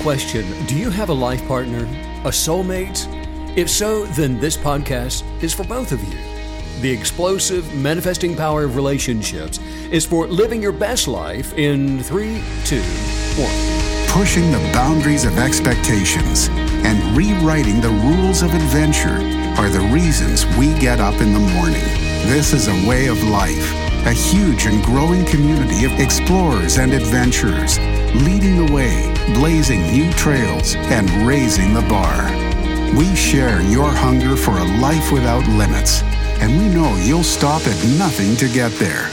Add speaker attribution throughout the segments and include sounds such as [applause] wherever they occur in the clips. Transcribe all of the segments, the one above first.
Speaker 1: question Do you have a life partner? A soulmate? If so, then this podcast is for both of you. The explosive, manifesting power of relationships is for living your best life in three, two, one.
Speaker 2: Pushing the boundaries of expectations and rewriting the rules of adventure are the reasons we get up in the morning. This is a way of life, a huge and growing community of explorers and adventurers, leading the way, blazing new trails, and raising the bar. We share your hunger for a life without limits, and we know you'll stop at nothing to get there.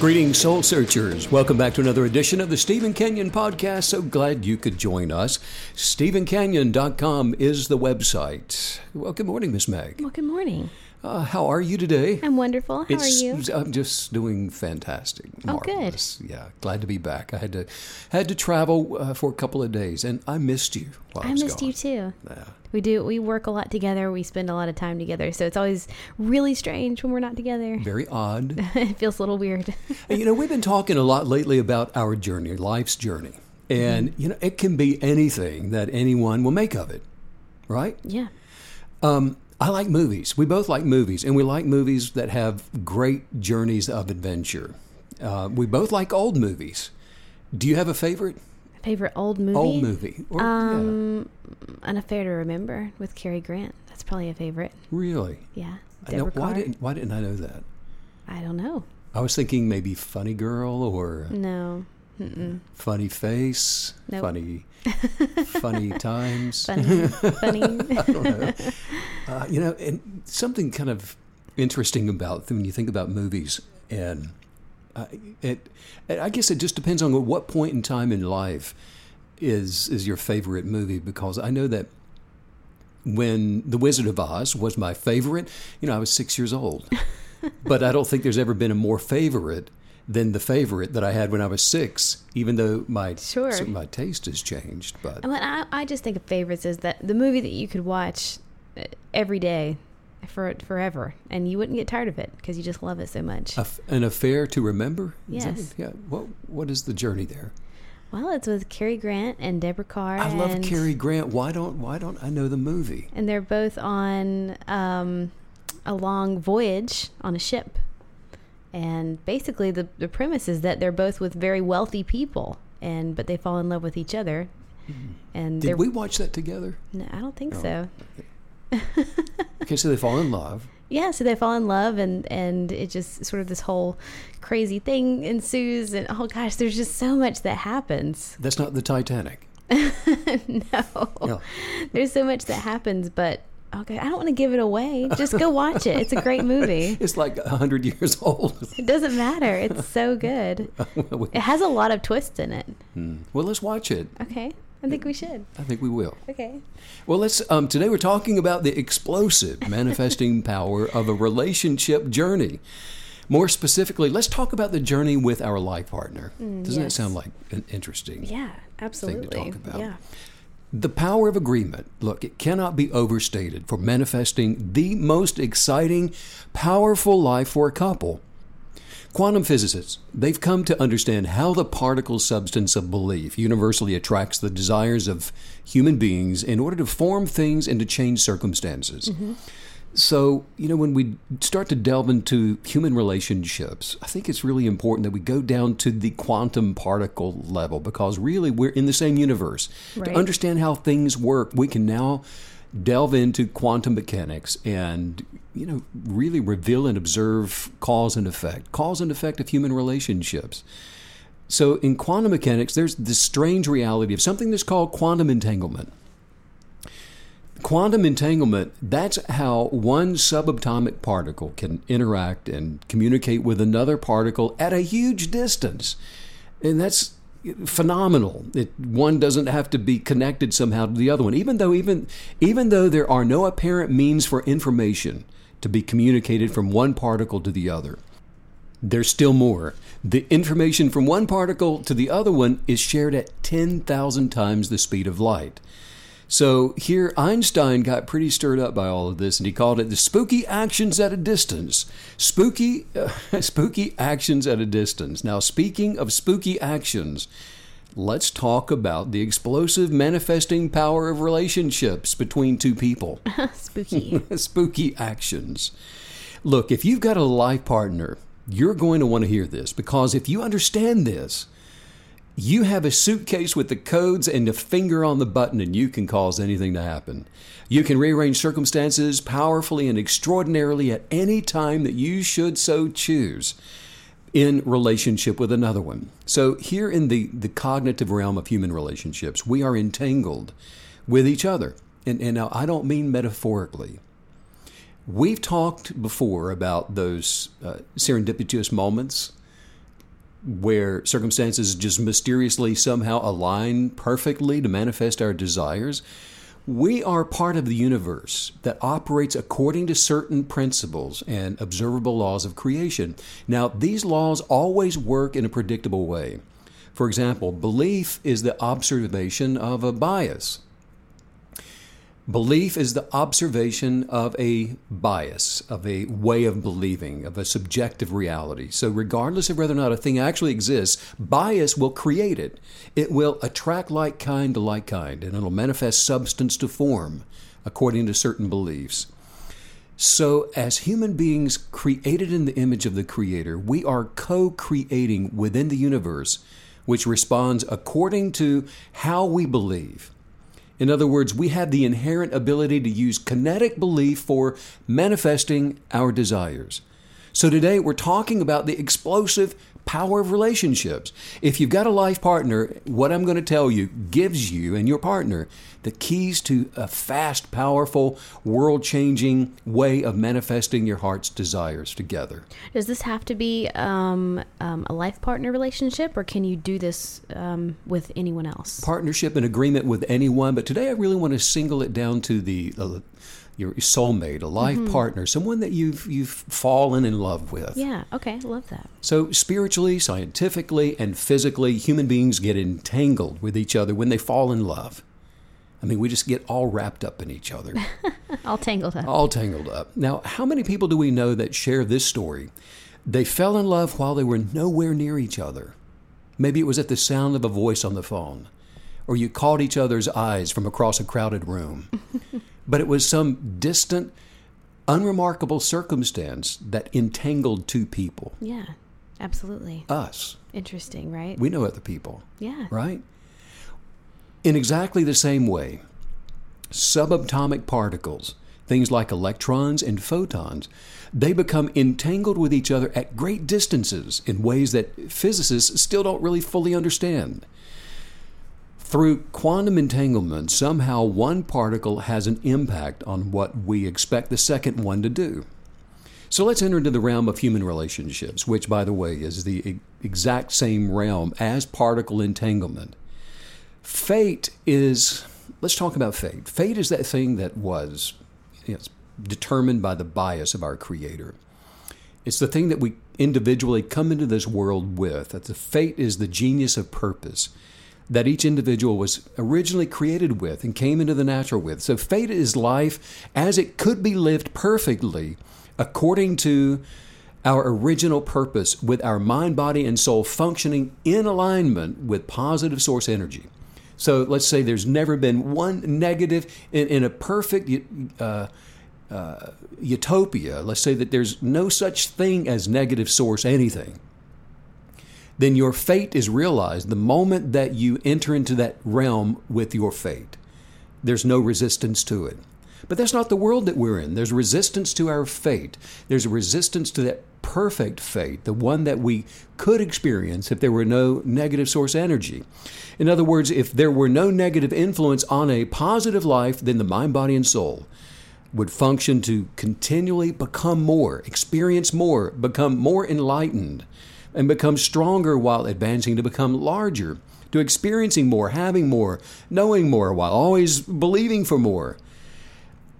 Speaker 1: Greetings, soul searchers. Welcome back to another edition of the Stephen Kenyon Podcast. So glad you could join us. StephenKenyon.com is the website. Well, good morning, Miss Meg.
Speaker 3: Well, good morning.
Speaker 1: Uh, how are you today?
Speaker 3: I'm wonderful. How
Speaker 1: It's-
Speaker 3: are you?
Speaker 1: I'm just doing fantastic.
Speaker 3: Oh, good.
Speaker 1: Yeah, glad to be back. I had to had to travel uh, for a couple of days, and I missed you. I,
Speaker 3: I missed
Speaker 1: gone.
Speaker 3: you too.
Speaker 1: Yeah.
Speaker 3: We do. We work a lot together. We spend a lot of time together. So it's always really strange when we're not together.
Speaker 1: Very odd. [laughs]
Speaker 3: it feels a little weird. [laughs]
Speaker 1: And, you know, we've been talking a lot lately about our journey, life's journey, and
Speaker 3: Mm-hmm.
Speaker 1: you know, it can be anything that anyone will make of it, right?
Speaker 3: yeah.
Speaker 1: Um, I like movies. We both like movies, and we like movies that have great journeys of adventure. Uh, we both like old movies. Do you have a favorite
Speaker 3: Favorite old movie?
Speaker 1: old movie? Or- yeah,
Speaker 3: Um, An Affair to Remember with Cary Grant. That's probably a favorite.
Speaker 1: really?
Speaker 3: Yeah.
Speaker 1: I know-
Speaker 3: Deborah
Speaker 1: why didn't Why didn't I know that?
Speaker 3: I don't know.
Speaker 1: I was thinking maybe Funny Girl or
Speaker 3: No. Mm-mm.
Speaker 1: Funny Face,
Speaker 3: Nope.
Speaker 1: Funny, Funny Times. [laughs]
Speaker 3: Funny. funny. [laughs]
Speaker 1: I don't know. Uh, you know, and something kind of interesting about when you think about movies, and uh, it, I guess it just depends on what point in time in life is is your favorite movie. Because I know that when The Wizard of Oz was my favorite, you know, I was six years old, [laughs] but I don't think there's ever been a more favorite than the favorite that I had when I was six. Even though my
Speaker 3: Sure.
Speaker 1: so my taste has changed, but
Speaker 3: I, mean, I, I just think of favorites as that the movie that you could watch uh, every day for forever and you wouldn't get tired of it because you just love it so much.
Speaker 1: A f- an affair to remember?
Speaker 3: Yes.
Speaker 1: yeah. What What is the journey there?
Speaker 3: Well, it's with Cary Grant and Deborah Kerr.
Speaker 1: I love Cary Grant. Why don't Why don't I know the movie?
Speaker 3: And they're both on um, a long voyage on a ship. And basically, the, the premise is that they're both with very wealthy people, and but they fall in love with each other. Hmm. And they're
Speaker 1: Did we watch that together?
Speaker 3: no, I don't think
Speaker 1: Oh.
Speaker 3: so. [laughs]
Speaker 1: Okay, so they fall in love.
Speaker 3: Yeah, so they fall in love, and and it just sort of this whole crazy thing ensues, and oh gosh, there's just so much that happens.
Speaker 1: That's not the Titanic. [laughs]
Speaker 3: no,
Speaker 1: No.
Speaker 3: there's so much that happens, but okay, I don't want to give it away. Just go watch it. It's a great movie. [laughs]
Speaker 1: It's like a hundred years old.
Speaker 3: It doesn't matter. It's so good. [laughs] It has a lot of twists in it.
Speaker 1: well, let's watch it.
Speaker 3: Okay, I think we should.
Speaker 1: I think we will.
Speaker 3: Okay.
Speaker 1: Well, let's. Um, today we're talking about the explosive manifesting [laughs] power of a relationship journey. More specifically, let's talk about the journey with our life partner. Doesn't that sound like an interesting
Speaker 3: Yeah, absolutely.
Speaker 1: Thing to talk about.
Speaker 3: Yeah.
Speaker 1: The power of agreement, look, it cannot be overstated for manifesting the most exciting, powerful life for a couple. Quantum physicists, they've come to understand how the particle substance of belief universally attracts the desires of human beings in order to form things and to change circumstances. Mm-hmm. So, you know, when we start to delve into human relationships, I think it's really important that we go down to the quantum particle level because really we're in the same universe. To understand how things work, we can now delve into quantum mechanics and, you know, really reveal and observe cause and effect, cause and effect of human relationships. So, in quantum mechanics, there's this strange reality of something that's called quantum entanglement. Quantum entanglement, that's how one subatomic particle can interact and communicate with another particle at a huge distance. And that's phenomenal. It, one doesn't have to be connected somehow to the other one, even though even even though there are no apparent means for information to be communicated from one particle to the other. There's still more. The information from one particle to the other one is shared at 10,000 times the speed of light. So here, Einstein got pretty stirred up by all of this, and he called it the spooky actions at a distance. Spooky, uh, [laughs] spooky actions at a distance. Now, speaking of spooky actions, let's talk about the explosive manifesting power of relationships between two people. [laughs]
Speaker 3: Spooky. [laughs]
Speaker 1: Spooky actions. Look, if you've got a life partner, you're going to want to hear this because if you understand this, you have a suitcase with the codes and a finger on the button, and you can cause anything to happen. You can rearrange circumstances powerfully and extraordinarily at any time that you should so choose in relationship with another one. So, here in the, the cognitive realm of human relationships, we are entangled with each other. And, and now, I don't mean metaphorically. We've talked before about those uh, serendipitous moments where circumstances just mysteriously somehow align perfectly to manifest our desires. We are part of the universe that operates according to certain principles and observable laws of creation. Now, these laws always work in a predictable way. For example, belief is the observation of a bias. Belief is the observation of a bias, of a way of believing, of a subjective reality. So, regardless of whether or not a thing actually exists, bias will create it. It will attract like kind to like kind, and it'll manifest substance to form according to certain beliefs. So, as human beings created in the image of the Creator, we are co creating within the universe, which responds according to how we believe. In other words, we have the inherent ability to use kinetic belief for manifesting our desires. So today we're talking about the explosive power of relationships. If you've got a life partner, what I'm going to tell you gives you and your partner the keys to a fast, powerful, world changing way of manifesting your heart's desires together.
Speaker 3: Does this have to be um, um, a life partner relationship, or can you do this um, with anyone else?
Speaker 1: Partnership and agreement with anyone, but today I really want to single it down to the uh, your soulmate, a life mm-hmm. partner, someone that you've you've fallen in love with.
Speaker 3: Yeah, okay, love that.
Speaker 1: So spiritually, scientifically, and physically, human beings get entangled with each other when they fall in love. I mean, we just get all wrapped up in each other. [laughs]
Speaker 3: all tangled up.
Speaker 1: All tangled up. Now, how many people do we know that share this story? They fell in love while they were nowhere near each other. Maybe it was at the sound of a voice on the phone, or you caught each other's eyes from across a crowded room. [laughs] but it was some distant, unremarkable circumstance that entangled two people.
Speaker 3: Yeah, absolutely.
Speaker 1: Us.
Speaker 3: Interesting, right?
Speaker 1: We know other people.
Speaker 3: Yeah.
Speaker 1: Right? In exactly the same way, subatomic particles, things like electrons and photons, they become entangled with each other at great distances in ways that physicists still don't really fully understand. Through quantum entanglement, somehow one particle has an impact on what we expect the second one to do. So let's enter into the realm of human relationships, which, by the way, is the exact same realm as particle entanglement. Fate is, let's talk about fate. Fate is that thing that was you know, determined by the bias of our Creator. It's the thing that we individually come into this world with. That the fate is the genius of purpose that each individual was originally created with and came into the natural with. So fate is life as it could be lived perfectly according to our original purpose with our mind, body, and soul functioning in alignment with positive source energy. So let's say there's never been one negative in, in a perfect uh, uh, utopia. Let's say that there's no such thing as negative source anything then your fate is realized the moment that you enter into that realm with your fate. There's no resistance to it. But that's not the world that we're in. There's resistance to our fate. There's a resistance to that perfect fate, the one that we could experience if there were no negative source energy. In other words, if there were no negative influence on a positive life, then the mind, body, and soul would function to continually become more, experience more, become more enlightened, and become stronger while advancing to become larger, to experiencing more, having more, knowing more, while always believing for more.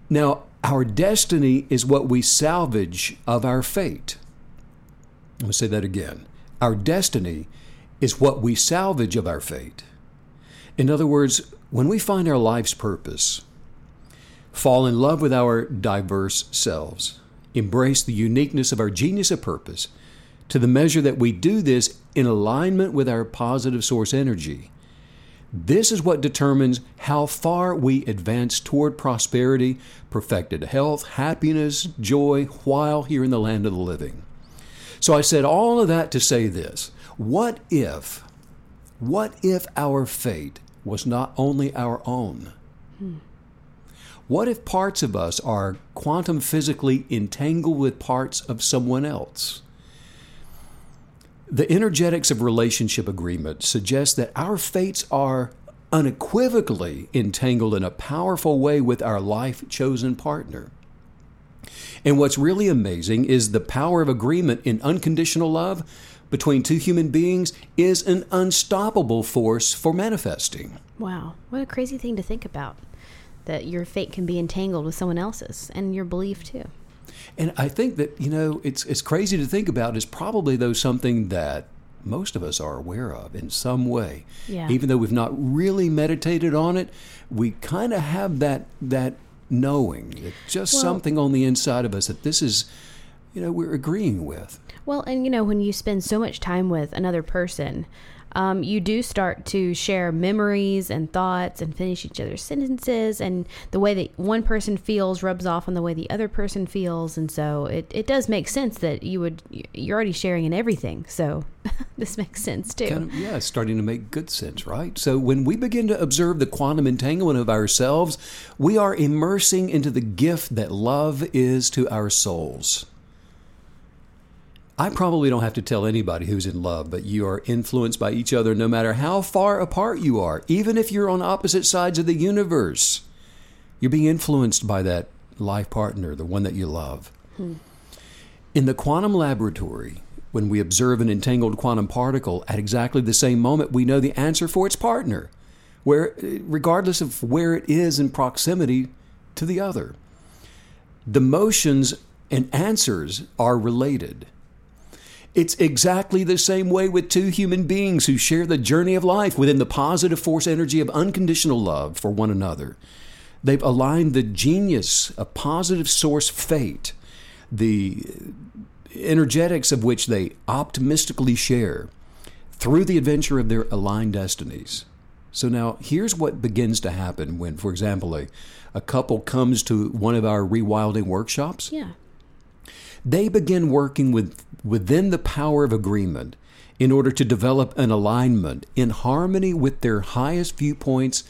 Speaker 1: Now, our destiny is what we salvage of our fate. Let me say that again. Our destiny is what we salvage of our fate. In other words, when we find our life's purpose, fall in love with our diverse selves, embrace the uniqueness of our genius of purpose, to the measure that we do this in alignment with our positive source energy, This is what determines how far we advance toward prosperity, perfected health, happiness, joy while here in the land of the living. So I said all of that to say this What if, what if our fate was not only our own? Hmm. What if parts of us are quantum physically entangled with parts of someone else? The energetics of relationship agreement suggests that our fates are unequivocally entangled in a powerful way with our life chosen partner. And what's really amazing is the power of agreement in unconditional love between two human beings is an unstoppable force for manifesting.
Speaker 3: Wow, what a crazy thing to think about that your fate can be entangled with someone else's and your belief too.
Speaker 1: And I think that, you know, it's it's crazy to think about is probably though something that most of us are aware of in some way.
Speaker 3: Yeah.
Speaker 1: Even though we've not really meditated on it, we kind of have that that knowing. It's just well, something on the inside of us that this is, you know, we're agreeing with.
Speaker 3: Well, and you know, when you spend so much time with another person, um, you do start to share memories and thoughts and finish each other's sentences. And the way that one person feels rubs off on the way the other person feels. And so it, it does make sense that you would, you're already sharing in everything. So [laughs] this makes sense too.
Speaker 1: Kind of, yeah, starting to make good sense, right? So when we begin to observe the quantum entanglement of ourselves, we are immersing into the gift that love is to our souls. I probably don't have to tell anybody who's in love, but you are influenced by each other no matter how far apart you are, even if you're on opposite sides of the universe. You're being influenced by that life partner, the one that you love. Hmm. In the quantum laboratory, when we observe an entangled quantum particle at exactly the same moment, we know the answer for its partner, where, regardless of where it is in proximity to the other. The motions and answers are related. It's exactly the same way with two human beings who share the journey of life within the positive force energy of unconditional love for one another. They've aligned the genius of positive source fate, the energetics of which they optimistically share, through the adventure of their aligned destinies. So now here's what begins to happen when, for example, a, a couple comes to one of our rewilding workshops.
Speaker 3: Yeah.
Speaker 1: They begin working with within the power of agreement in order to develop an alignment in harmony with their highest viewpoints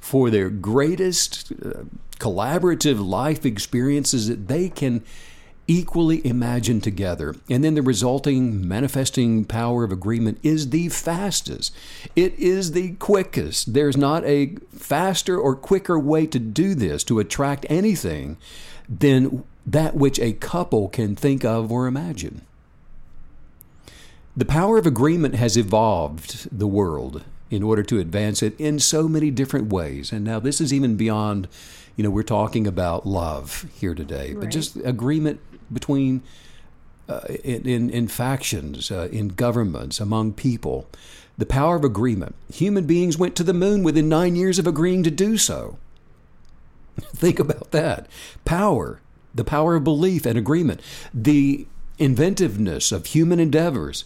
Speaker 1: for their greatest uh, collaborative life experiences that they can equally imagine together. And then the resulting manifesting power of agreement is the fastest. It is the quickest. There's not a faster or quicker way to do this, to attract anything, than that which a couple can think of or imagine. The power of agreement has evolved the world in order to advance it in so many different ways. And now this is even beyond, you know, we're talking about love here today, right. but just agreement between uh, in, in, in, factions, uh, in governments, among people. The power of agreement. Human beings went to the moon within nine years of agreeing to do so. [laughs] Think about that. Power, the power of belief and agreement, the inventiveness of human endeavors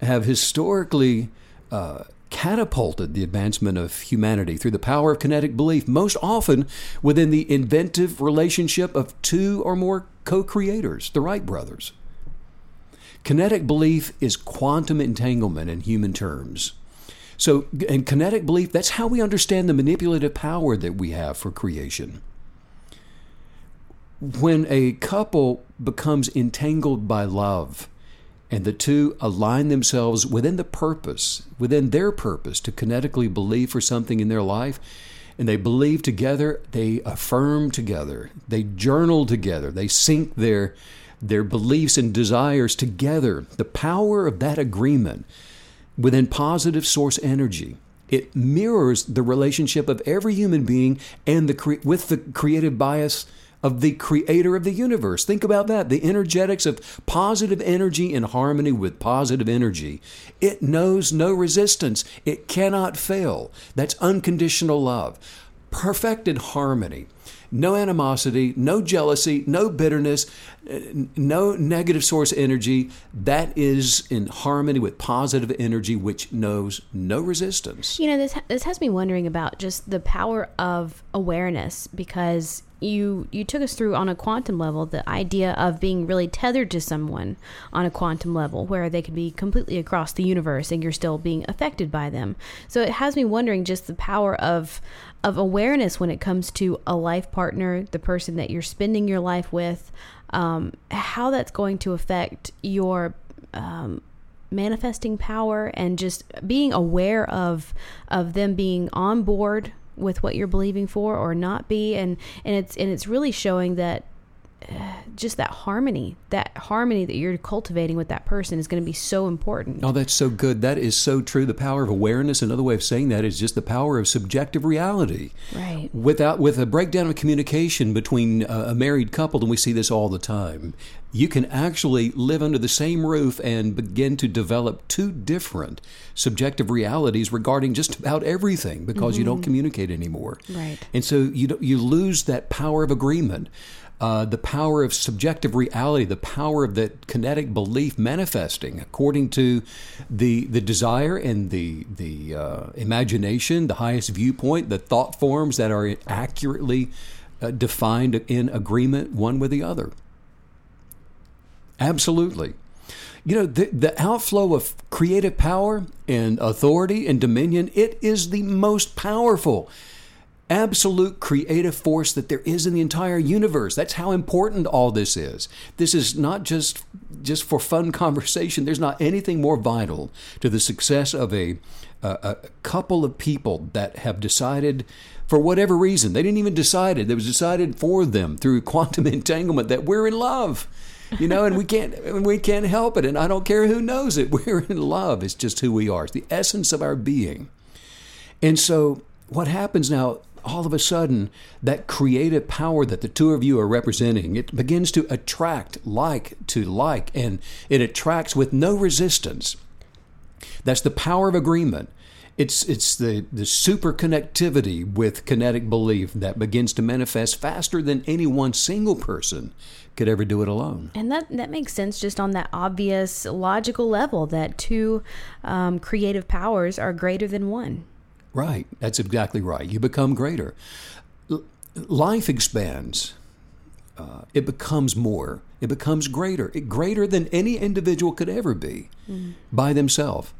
Speaker 1: have historically uh, catapulted the advancement of humanity through the power of kinetic belief, most often within the inventive relationship of two or more co creators, the Wright brothers. Kinetic belief is quantum entanglement in human terms. So, and kinetic belief, that's how we understand the manipulative power that we have for creation. When a couple becomes entangled by love, and the two align themselves within the purpose, within their purpose to kinetically believe for something in their life. And they believe together, they affirm together, they journal together, they sync their, their beliefs and desires together. The power of that agreement within positive source energy. It mirrors the relationship of every human being and the with the creative bias of the creator of the universe. Think about that. The energetics of positive energy in harmony with positive energy. It knows no resistance. It cannot fail. That's unconditional love. Perfected harmony. no animosity, no jealousy, no bitterness, no negative source energy. That is in harmony with positive energy, which knows no resistance.
Speaker 3: You know, this this has me wondering about just the power of awareness because you you took us through on a quantum level the idea of being really tethered to someone on a quantum level where they could be completely across the universe and you're still being affected by them. So it has me wondering just the power of of awareness when it comes to a life partner, the person that you're spending your life with, um, how that's going to affect your um, manifesting power and just being aware of of them being on board with what you're believing for or not be. And and it's and it's really showing that just that harmony, that harmony that you're cultivating with that person is going to be so important.
Speaker 1: Oh, that's so good. That is so true. The power of awareness. Another way of saying that is just the power of subjective reality.
Speaker 3: Right.
Speaker 1: Without with a breakdown of communication between a married couple, and we see this all the time. You can actually live under the same roof and begin to develop two different subjective realities regarding just about everything because mm-hmm. you don't mm-hmm. communicate anymore.
Speaker 3: Right.
Speaker 1: And so you you lose that power of agreement uh, the power of subjective reality, the power of the kinetic belief manifesting according to the the desire and the the uh, imagination, the highest viewpoint, the thought forms that are accurately uh, defined in agreement one with the other. Absolutely. You know, the, the outflow of creative power and authority and dominion, it is the most powerful absolute creative force that there is in the entire universe. That's how important all this is. This is not just just for fun [laughs] conversation. There's not anything more vital to the success of a a, couple of people that have decided for whatever reason, they didn't even decide it. It was decided for them through [laughs] quantum entanglement that we're in love. You know, and we can't we can't help it. And I don't care who knows it. [laughs] We're in love. It's just who we are. It's the essence of our being. And so what happens now all of a sudden, that creative power that the two of you are representing, it begins to attract like to like, and it attracts with no resistance. That's the power of agreement. It's, it's the, the super connectivity with kinetic belief that begins to manifest faster than any one single person could ever do it alone.
Speaker 3: And that, that makes sense just on that obvious logical level that two um, creative powers are greater than one.
Speaker 1: Right. That's exactly right. You become greater. L- life expands. Uh, it becomes more. It becomes greater. It, greater than any individual could ever be mm. by themselves.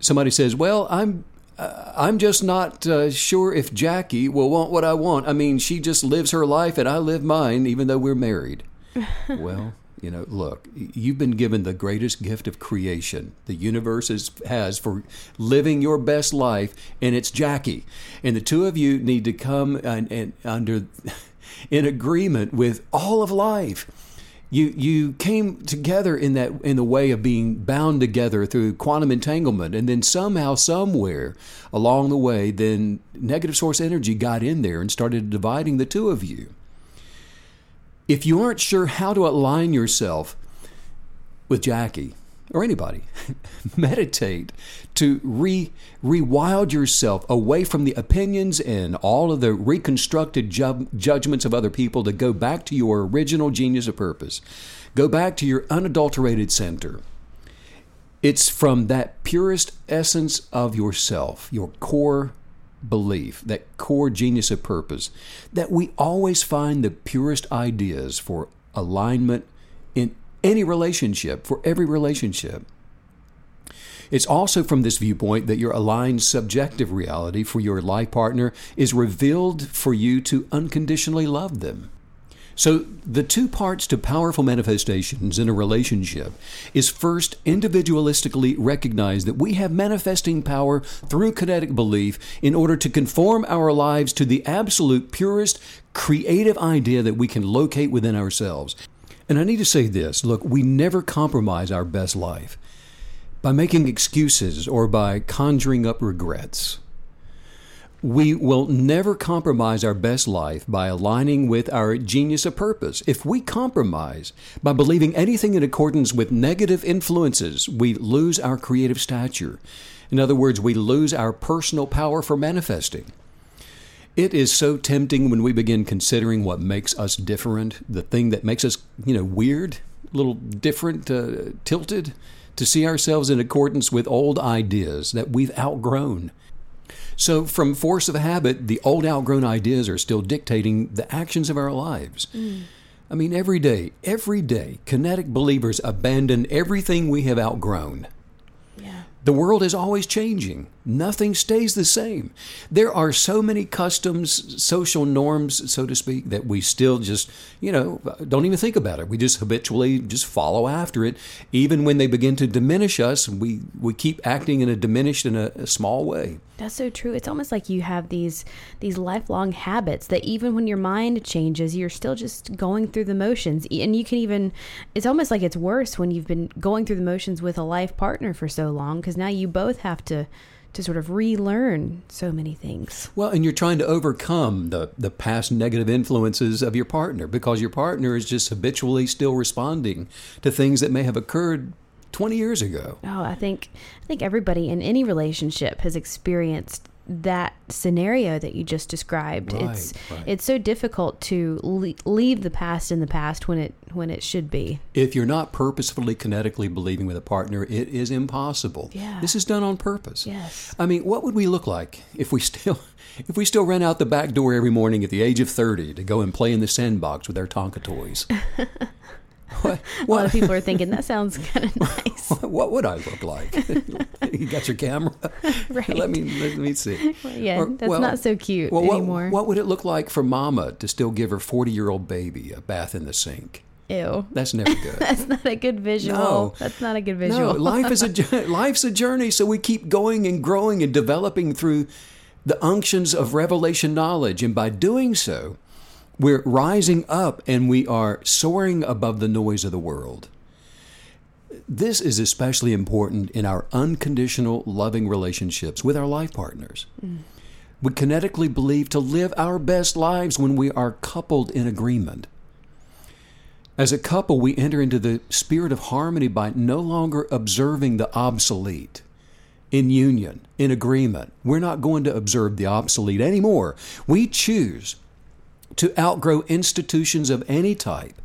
Speaker 1: Somebody says, "Well, I'm uh, I'm just not uh, sure if Jackie will want what I want. I mean, she just lives her life and I live mine, even though we're married." [laughs] well, you know, look, you've been given the greatest gift of creation the universe is, has for living your best life, and it's Jackie. And the two of you need to come and, and under [laughs] in agreement with all of life. You you came together in that in the way of being bound together through quantum entanglement, and then somehow, somewhere along the way, then negative source energy got in there and started dividing the two of you. If you aren't sure how to align yourself with Jackie or anybody, [laughs] meditate to re rewild yourself away from the opinions and all of the reconstructed ju- judgments of other people to go back to your original genius of purpose. Go back to your unadulterated center. It's from that purest essence of yourself, your core belief, that core genius of purpose, that we always find the purest ideas for alignment in any relationship, for every relationship. It's also from this viewpoint that your aligned subjective reality for your life partner is revealed for you to unconditionally love them. So, the two parts to powerful manifestations in a relationship is first, individualistically recognize that we have manifesting power through kinetic belief in order to conform our lives to the absolute purest creative idea that we can locate within ourselves. And I need to say this look, we never compromise our best life by making excuses or by conjuring up regrets. We will never compromise our best life by aligning with our genius of purpose. If we compromise by believing anything in accordance with negative influences, we lose our creative stature. In other words, we lose our personal power for manifesting. It is so tempting when we begin considering what makes us different, the thing that makes us, you know, weird, a little different, uh, tilted, to see ourselves in accordance with old ideas that we've outgrown. So, from force of habit, the old outgrown ideas are still dictating the actions of our lives. Mm. I mean, every day, every day, kinetic believers abandon everything we have outgrown.
Speaker 3: Yeah.
Speaker 1: The world is always changing. Nothing stays the same. There are so many customs, social norms, so to speak, that we still just, you know, don't even think about it. We just habitually just follow after it. Even when they begin to diminish us, we, we keep acting in a diminished in a, a small way.
Speaker 3: That's so true. It's almost like you have these these lifelong habits that even when your mind changes, you're still just going through the motions. And you can even it's almost like it's worse when you've been going through the motions with a life partner for so long because now you both have to to sort of relearn so many things.
Speaker 1: Well, and you're trying to overcome the, the past negative influences of your partner because your partner is just habitually still responding to things that may have occurred 20 years ago.
Speaker 3: Oh, I think I think everybody in any relationship has experienced that scenario that you just described.
Speaker 1: Right,
Speaker 3: it's
Speaker 1: right.
Speaker 3: it's so difficult to le- leave the past in the past when it when it should be.
Speaker 1: If you're not purposefully kinetically believing with a partner, it is impossible.
Speaker 3: Yeah.
Speaker 1: This is done on purpose.
Speaker 3: Yes.
Speaker 1: I mean, what would we look like if we still [laughs] if we still ran out the back door every morning at the age of 30 to go and play in the sandbox with our Tonka toys? [laughs] what, [laughs]
Speaker 3: A lot of people are thinking that sounds [laughs] kind of nice.
Speaker 1: what, [laughs] what would I look like? you got your camera?
Speaker 3: Right.
Speaker 1: Let me let me see.
Speaker 3: Yeah,
Speaker 1: Or-
Speaker 3: that's
Speaker 1: well-
Speaker 3: not so cute
Speaker 1: Well, what,
Speaker 3: anymore.
Speaker 1: what would it look like for mama to still give her 40 year old baby a bath in the sink?
Speaker 3: Ew.
Speaker 1: That's never good.
Speaker 3: That's not a good visual.
Speaker 1: No.
Speaker 3: That's not a good
Speaker 1: No,
Speaker 3: visual.
Speaker 1: life is a life's a journey, so we keep going and growing and developing through the unctions of revelation knowledge, and by doing so, we're rising up and we are soaring above the noise of the world. This is especially important in our unconditional loving relationships with our life partners. Mm. We kinetically believe to live our best lives when we are coupled in agreement. As a couple, we enter into the spirit of harmony by no longer observing the obsolete. In union, in agreement, we're not going to observe the obsolete anymore. We choose to outgrow institutions of any type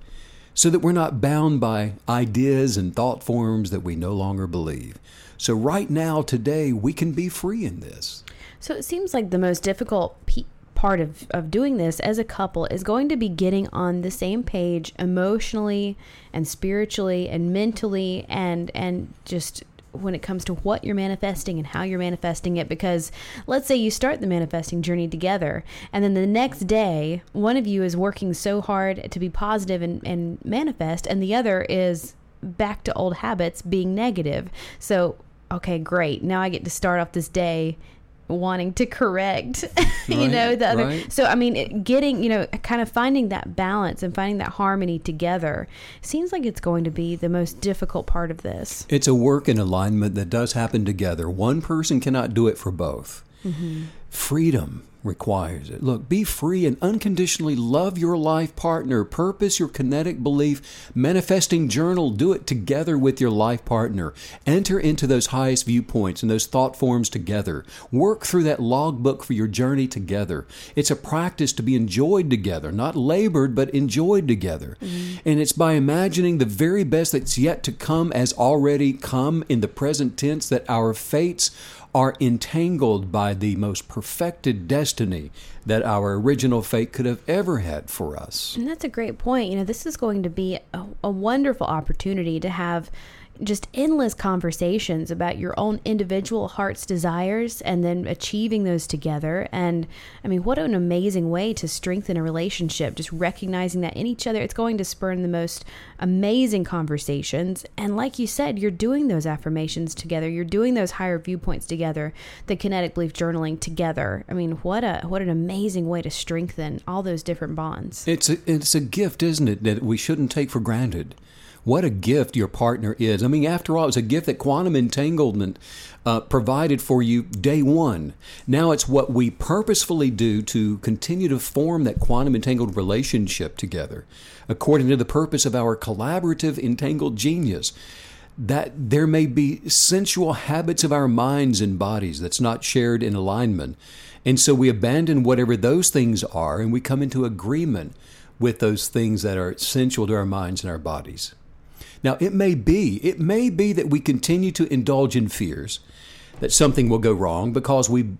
Speaker 1: so that we're not bound by ideas and thought forms that we no longer believe. So, right now, today, we can be free in this.
Speaker 3: So it seems like the most difficult pe- part of, of doing this as a couple is going to be getting on the same page emotionally and spiritually and mentally and and just when it comes to what you're manifesting and how you're manifesting it because let's say you start the manifesting journey together and then the next day one of you is working so hard to be positive and, and manifest and the other is back to old habits being negative. So okay great. Now i get to start off this day wanting to correct [laughs] you
Speaker 1: Right,
Speaker 3: know the other
Speaker 1: right.
Speaker 3: so i mean it, getting you know kind of finding that balance and finding that harmony together seems like it's going to be the most difficult part of this
Speaker 1: It's a work in alignment that does happen together. One person cannot do it for both. Mm-hmm. Freedom requires it. Look, be free and unconditionally love your life partner. Purpose your kinetic belief. Manifesting journal. Do it together with your life partner. Enter into those highest viewpoints and those thought forms together. Work through that logbook for your journey together. It's a practice to be enjoyed together, not labored, but enjoyed together. Mm-hmm. And it's by imagining the very best that's yet to come as already come in the present tense that our fates are entangled by the most perfected destiny that our original fate could have ever had for us.
Speaker 3: And that's a great point. You know, this is going to be a, a wonderful opportunity to have just endless conversations about your own individual heart's desires and then achieving those together. And I mean, what an amazing way to strengthen a relationship, just recognizing that in each other, it's going to spur the most amazing conversations. And like you said, you're doing those affirmations together, you're doing those higher viewpoints together, the kinetic belief journaling together. I mean, what a what an amazing way to strengthen all those different bonds.
Speaker 1: It's a, it's a gift, isn't it, that we shouldn't take for granted. What a gift your partner is. I mean, after all, it's a gift that quantum entanglement uh, provided for you day one. Now it's what we purposefully do to continue to form that quantum entangled relationship together, according to the purpose of our collaborative entangled genius. That there may be sensual habits of our minds and bodies that's not shared in alignment. And so we abandon whatever those things are and we come into agreement with those things that are essential to our minds and our bodies. Now, it may be, it may be that we continue to indulge in fears that something will go wrong because we've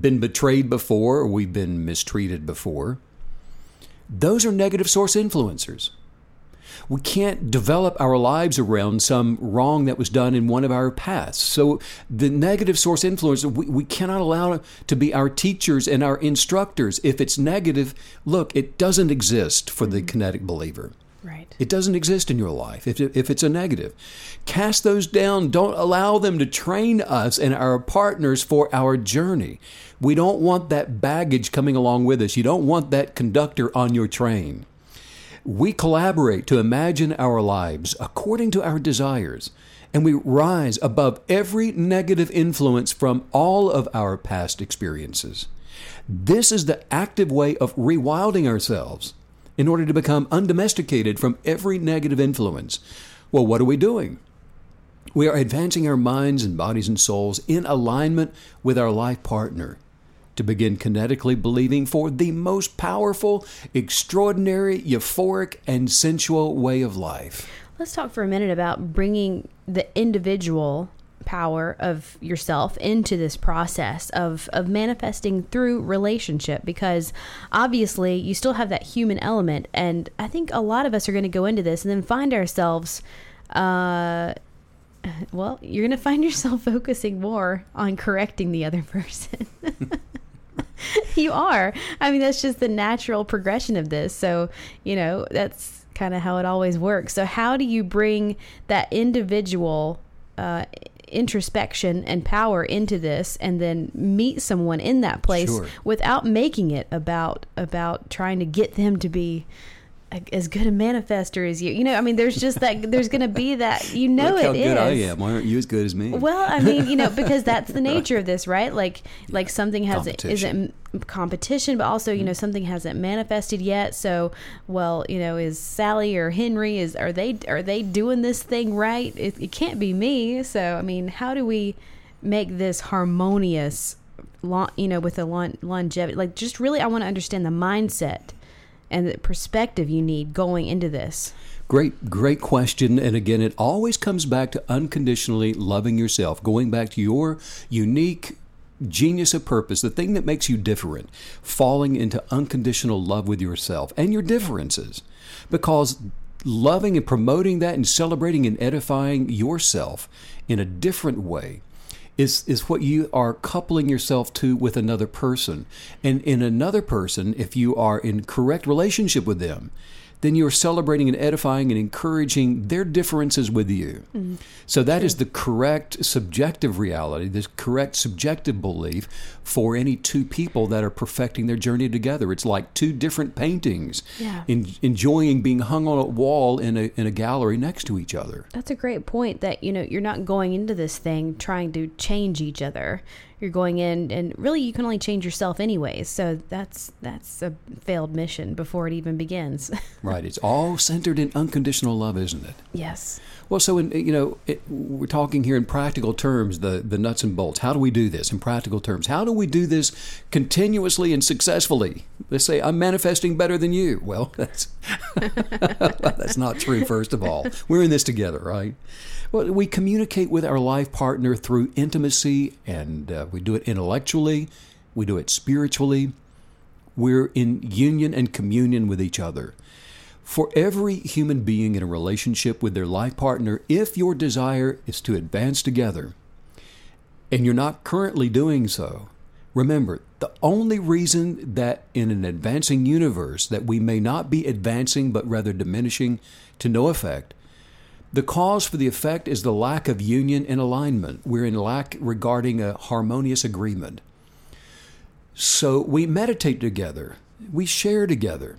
Speaker 1: been betrayed before or we've been mistreated before. Those are negative source influencers. We can't develop our lives around some wrong that was done in one of our pasts. So the negative source influencers, we, we cannot allow to be our teachers and our instructors. If it's negative, look, it doesn't exist for the mm-hmm. kinetic believer.
Speaker 3: Right.
Speaker 1: It doesn't exist in your life if, if it's a negative. Cast those down. Don't allow them to train us and our partners for our journey. We don't want that baggage coming along with us. You don't want that conductor on your train. We collaborate to imagine our lives according to our desires, and we rise above every negative influence from all of our past experiences. This is the active way of rewilding ourselves in order to become undomesticated from every negative influence. Well, what are we doing? We are advancing our minds and bodies and souls in alignment with our life partner to begin kinetically believing for the most powerful, extraordinary, euphoric, and sensual way of life.
Speaker 3: Let's talk for a minute about bringing the individual power of yourself into this process of of manifesting through relationship because obviously you still have that human element and I think a lot of us are going to go into this and then find ourselves uh well, you're going to find yourself [laughs] focusing more on correcting the other [laughs] person. [laughs] you are. I mean, that's just the natural progression of this. So, you know, that's kind of how it always works. So, how do you bring that individual uh, introspection and power into this and then meet someone in that place
Speaker 1: Sure.
Speaker 3: without making it about about trying to get them to be as good a manifester as you you know i mean there's just that there's going to be that you know
Speaker 1: Look
Speaker 3: it
Speaker 1: how good I am. Why aren't you as good as me?
Speaker 3: Well, I mean, you know, because [laughs] that's the nature of this, right? Like, like something hasn't
Speaker 1: Mm-hmm.
Speaker 3: isn't competition, but also, you know, something hasn't manifested yet. So, well, you know, is Sally or Henry is are they are they doing this thing right? It, it can't be me. So, I mean, how do we make this harmonious? Long, you know, with the lon- longevity, like just really, I want to understand the mindset and the perspective you need going into this.
Speaker 1: Great, great question. And again, it always comes back to unconditionally loving yourself, going back to your unique genius of purpose, the thing that makes you different, falling into unconditional love with yourself and your differences. Because loving and promoting that and celebrating and edifying yourself in a different way is is what you are coupling yourself to with another person. And in another person, if you are in correct relationship with them, then you're celebrating and edifying and encouraging their differences with you. Mm-hmm. So that is the correct subjective reality, the correct subjective belief for any two people that are perfecting their journey together. It's like two different paintings
Speaker 3: Yeah.
Speaker 1: en- enjoying being hung on a wall in a in a gallery next to each other.
Speaker 3: That's a great point that you know you're not going into this thing trying to change each other. You're going in and really you can only change yourself anyways. So that's that's a failed mission before it even begins. [laughs]
Speaker 1: Right. It's all centered in unconditional love, isn't it?
Speaker 3: yes.
Speaker 1: Well, so in, you know, it, we're talking here in practical terms, the the nuts and bolts. How do we do this in practical terms? How do we do this continuously and successfully? Let's say I'm manifesting better than you. Well, [laughs] that's [laughs] that's not true. First of all, we're in this together, right? Well, we communicate with our life partner through intimacy, and uh, we do it intellectually, we do it spiritually. We're in union and communion with each other. For every human being in a relationship with their life partner, if your desire is to advance together and you're not currently doing so, remember the only reason that in an advancing universe that we may not be advancing but rather diminishing to no effect, the cause for the effect is the lack of union and alignment. We're in lack regarding a harmonious agreement. So we meditate together, we share together,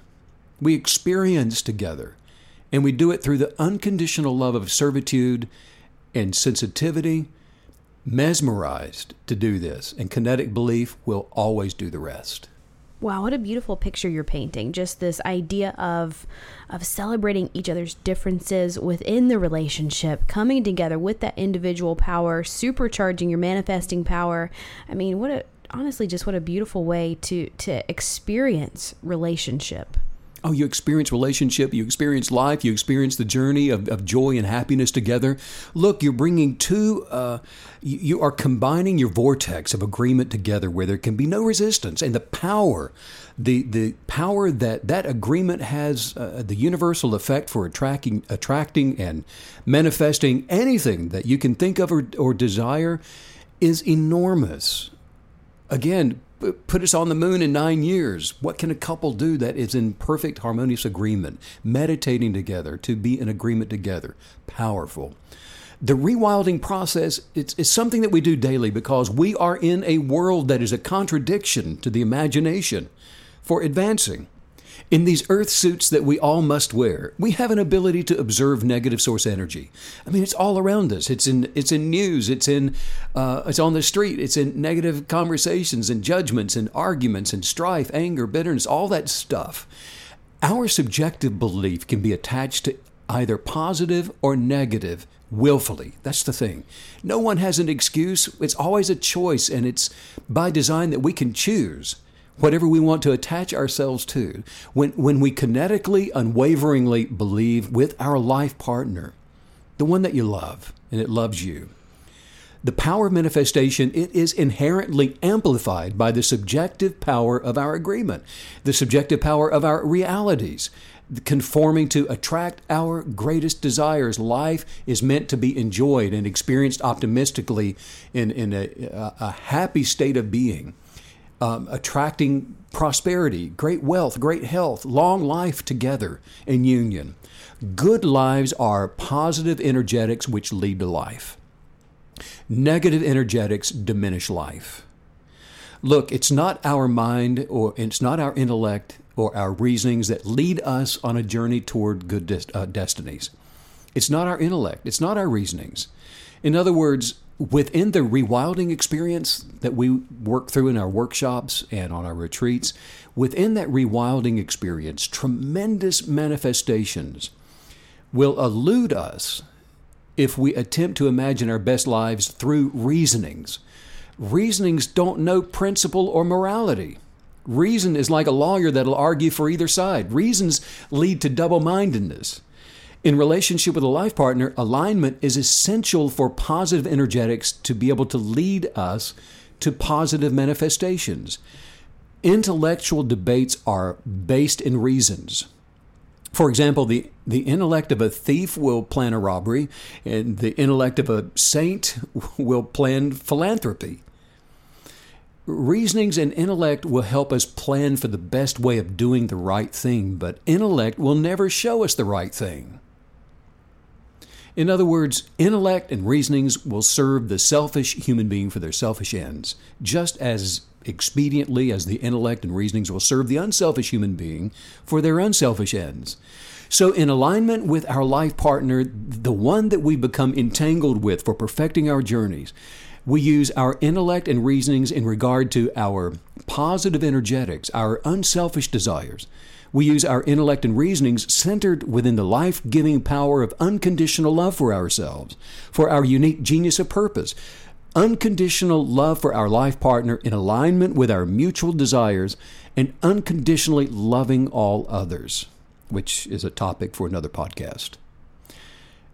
Speaker 1: we experience together, and we do it through the unconditional love of servitude and sensitivity, mesmerized to do this, and kinetic belief will always do the rest.
Speaker 3: Wow, what a beautiful picture you're painting. Just this idea of of celebrating each other's differences within the relationship, coming together with that individual power, supercharging your manifesting power. I mean, what a honestly just what a beautiful way to to experience relationship.
Speaker 1: Oh, you experience relationship, you experience life, you experience the journey of, of joy and happiness together. Look, you're bringing two, uh, you, are combining your vortex of agreement together where there can be no resistance. And the power, the, the power that that agreement has, uh, the universal effect for attracting, attracting and manifesting anything that you can think of or, or desire is enormous. Again, put us on the moon in nine years. What can a couple do that is in perfect harmonious agreement? Meditating together, to be in agreement together. Powerful. The rewilding process it's, it's something that we do daily because we are in a world that is a contradiction to the imagination for advancing. In these earth suits that we all must wear, we have an ability to observe negative source energy. I mean, it's all around us. It's in it's in news. It's in uh, it's on the street. It's in negative conversations and judgments and arguments and strife, anger, bitterness, all that stuff. Our subjective belief can be attached to either positive or negative willfully. That's the thing. No one has an excuse. It's always a choice, and it's by design that we can choose whatever we want to attach ourselves to, when, when we kinetically, unwaveringly believe with our life partner, the one that you love and it loves you, the power of manifestation it is inherently amplified by the subjective power of our agreement, the subjective power of our realities, conforming to attract our greatest desires. Life is meant to be enjoyed and experienced optimistically in, in a, a happy state of being um, attracting prosperity, great wealth, great health, long life together in union. Good lives are positive energetics which lead to life. Negative energetics diminish life. Look, it's not our mind or it's not our intellect or our reasonings that lead us on a journey toward good uh, destinies. It's not our intellect, it's not our reasonings. In other words, within the rewilding experience that we work through in our workshops and on our retreats, within that rewilding experience, tremendous manifestations will elude us if we attempt to imagine our best lives through reasonings. Reasonings don't know principle or morality. Reason is like a lawyer that'll argue for either side. Reasons lead to double mindedness. In relationship with a life partner, alignment is essential for positive energetics to be able to lead us to positive manifestations. Intellectual debates are based in reasons. For example, the, the intellect of a thief will plan a robbery, and the intellect of a saint [laughs] will plan philanthropy. Reasonings and intellect will help us plan for the best way of doing the right thing, but intellect will never show us the right thing. In other words, intellect and reasonings will serve the selfish human being for their selfish ends, just as expediently as the intellect and reasonings will serve the unselfish human being for their unselfish ends. So, in alignment with our life partner, the one that we become entangled with for perfecting our journeys, we use our intellect and reasonings in regard to our positive energetics, our unselfish desires. We use our intellect and reasonings centered within the life giving power of unconditional love for ourselves, for our unique genius of purpose. Unconditional love for our life partner in alignment with our mutual desires, and unconditionally loving all others, which is a topic for another podcast.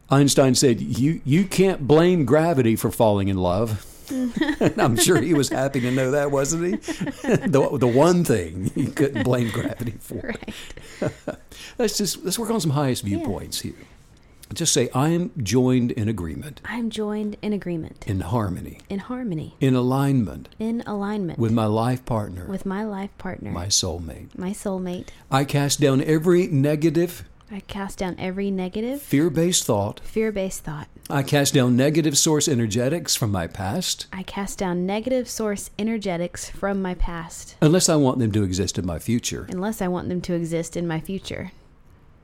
Speaker 1: Einstein said, You, you can't blame gravity for falling in love. [laughs] I'm sure he was happy to know that, wasn't he? [laughs] the, the one thing he couldn't blame gravity for. Right. [laughs] let's just let's work on some highest viewpoints yeah. here. Just say I am joined in agreement.
Speaker 3: I am joined in agreement.
Speaker 1: In harmony.
Speaker 3: In harmony.
Speaker 1: In alignment.
Speaker 3: In alignment.
Speaker 1: With my life partner.
Speaker 3: With my life partner.
Speaker 1: My soulmate.
Speaker 3: My soulmate.
Speaker 1: I cast down every negative
Speaker 3: I cast down every negative,
Speaker 1: fear based thought.
Speaker 3: Fear based thought.
Speaker 1: I cast down negative source energetics from my past.
Speaker 3: I cast down negative source energetics from my past.
Speaker 1: Unless I want them to exist in my future.
Speaker 3: Unless I want them to exist in my future.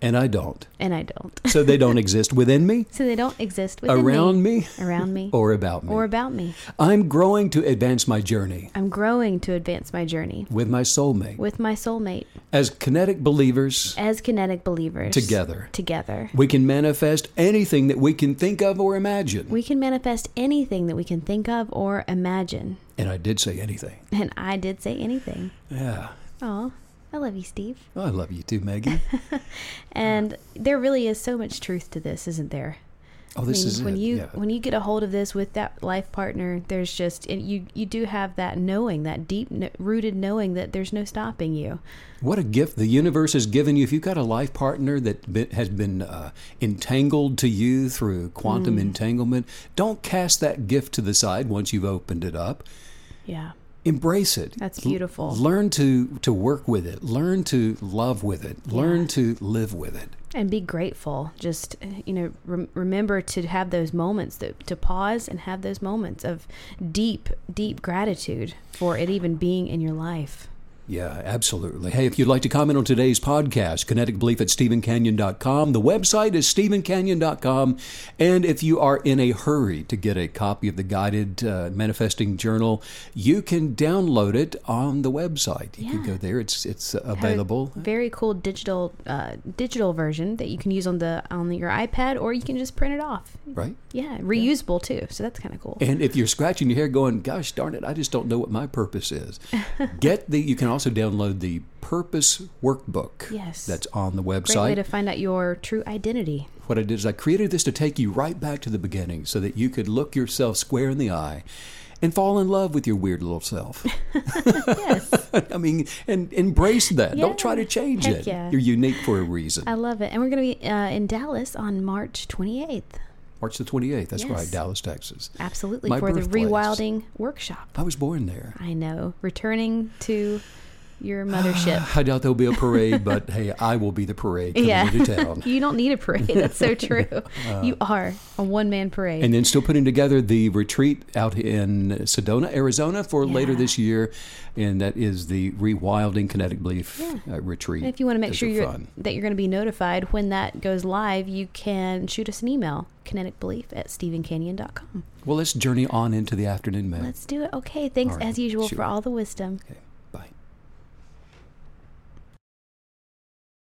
Speaker 1: And I don't.
Speaker 3: and I don't.
Speaker 1: So they don't [laughs] exist within me,
Speaker 3: So they don't exist within
Speaker 1: around
Speaker 3: me,
Speaker 1: me,
Speaker 3: around me,
Speaker 1: or about me.
Speaker 3: or about me.
Speaker 1: I'm growing to advance my journey
Speaker 3: I'm growing to advance my journey
Speaker 1: with my soulmate.
Speaker 3: with my soulmate
Speaker 1: As kinetic believers,
Speaker 3: as kinetic believers
Speaker 1: Together.
Speaker 3: Together.
Speaker 1: we can manifest anything that we can think of or imagine.
Speaker 3: We can manifest anything that we can think of or imagine.
Speaker 1: and I did say anything.
Speaker 3: And I did say anything.
Speaker 1: Yeah.
Speaker 3: Oh, I love you, Steve.
Speaker 1: Oh, I love you too, Maggie. [laughs]
Speaker 3: And there really is so much truth to this, isn't there?
Speaker 1: Oh, this
Speaker 3: I mean,
Speaker 1: is
Speaker 3: when
Speaker 1: it.
Speaker 3: you
Speaker 1: yeah.
Speaker 3: when you get a hold of this with that life partner, there's just and you you do have that knowing, that deep rooted knowing that there's no stopping you.
Speaker 1: What a gift the universe has given you. If you've got a life partner that be- has been uh, entangled to you through quantum
Speaker 3: Mm.
Speaker 1: entanglement, don't cast that gift to the side once you've opened it up.
Speaker 3: Yeah.
Speaker 1: Embrace it.
Speaker 3: That's
Speaker 1: L-
Speaker 3: beautiful.
Speaker 1: learn to, to work with it. Learn to love with it. Learn to live with it.
Speaker 3: and be grateful just you know rem- remember to have those moments that, to pause and have those moments of deep deep gratitude for it even being in your life
Speaker 1: Yeah, absolutely. Hey, if you'd like to comment on today's podcast, Kinetic Belief at StephenCanyon.com. The website is StephenCanyon.com. And if you are in a hurry to get a copy of the guided uh, manifesting journal, you can download it on the website. You can go there. It's it's
Speaker 3: a
Speaker 1: available.
Speaker 3: very cool digital uh, digital version that you can use on the on your ipad or you can just print it off
Speaker 1: Right?
Speaker 3: yeah reusable too so that's kind of cool
Speaker 1: And if you're scratching your hair going, gosh darn it, I just don't know what my purpose is, [laughs] get the, you can also download the Purpose Workbook.
Speaker 3: Yes.
Speaker 1: That's on the
Speaker 3: great way
Speaker 1: website.
Speaker 3: to find out your true identity
Speaker 1: what I did is I created this to take you right back to the beginning so that you could look yourself square in the eye and fall in love with your weird little self. [laughs] [laughs]
Speaker 3: yes
Speaker 1: I mean, and embrace that.
Speaker 3: Yeah.
Speaker 1: Don't try to change
Speaker 3: Heck
Speaker 1: it.
Speaker 3: yeah.
Speaker 1: You're unique for a reason.
Speaker 3: i love it and we're going to be uh, in dallas on march 28th
Speaker 1: March the 28th. That's
Speaker 3: Yes.
Speaker 1: right, Dallas, Texas.
Speaker 3: absolutely
Speaker 1: My
Speaker 3: for the rewilding workshop
Speaker 1: I was born there.
Speaker 3: i know returning to your mothership [sighs]
Speaker 1: I doubt there'll be a parade, but hey, I will be the parade coming
Speaker 3: yeah
Speaker 1: into town. [laughs]
Speaker 3: you don't need a parade that's so [laughs] true you are a one-man parade
Speaker 1: And then still putting together the retreat out in Sedona, Arizona for later this year. And that is the Rewilding Kinetic Belief
Speaker 3: Yeah.
Speaker 1: uh, retreat.
Speaker 3: And if you want to make
Speaker 1: Those
Speaker 3: sure you're, that you're going to be notified when that goes live, you can shoot us an email, kineticbelief at stephencanyon.com.
Speaker 1: Well, let's journey on into the afternoon, man.
Speaker 3: Let's do it. Okay, thanks
Speaker 1: right,
Speaker 3: as usual
Speaker 1: sure.
Speaker 3: for all the wisdom.
Speaker 1: Okay.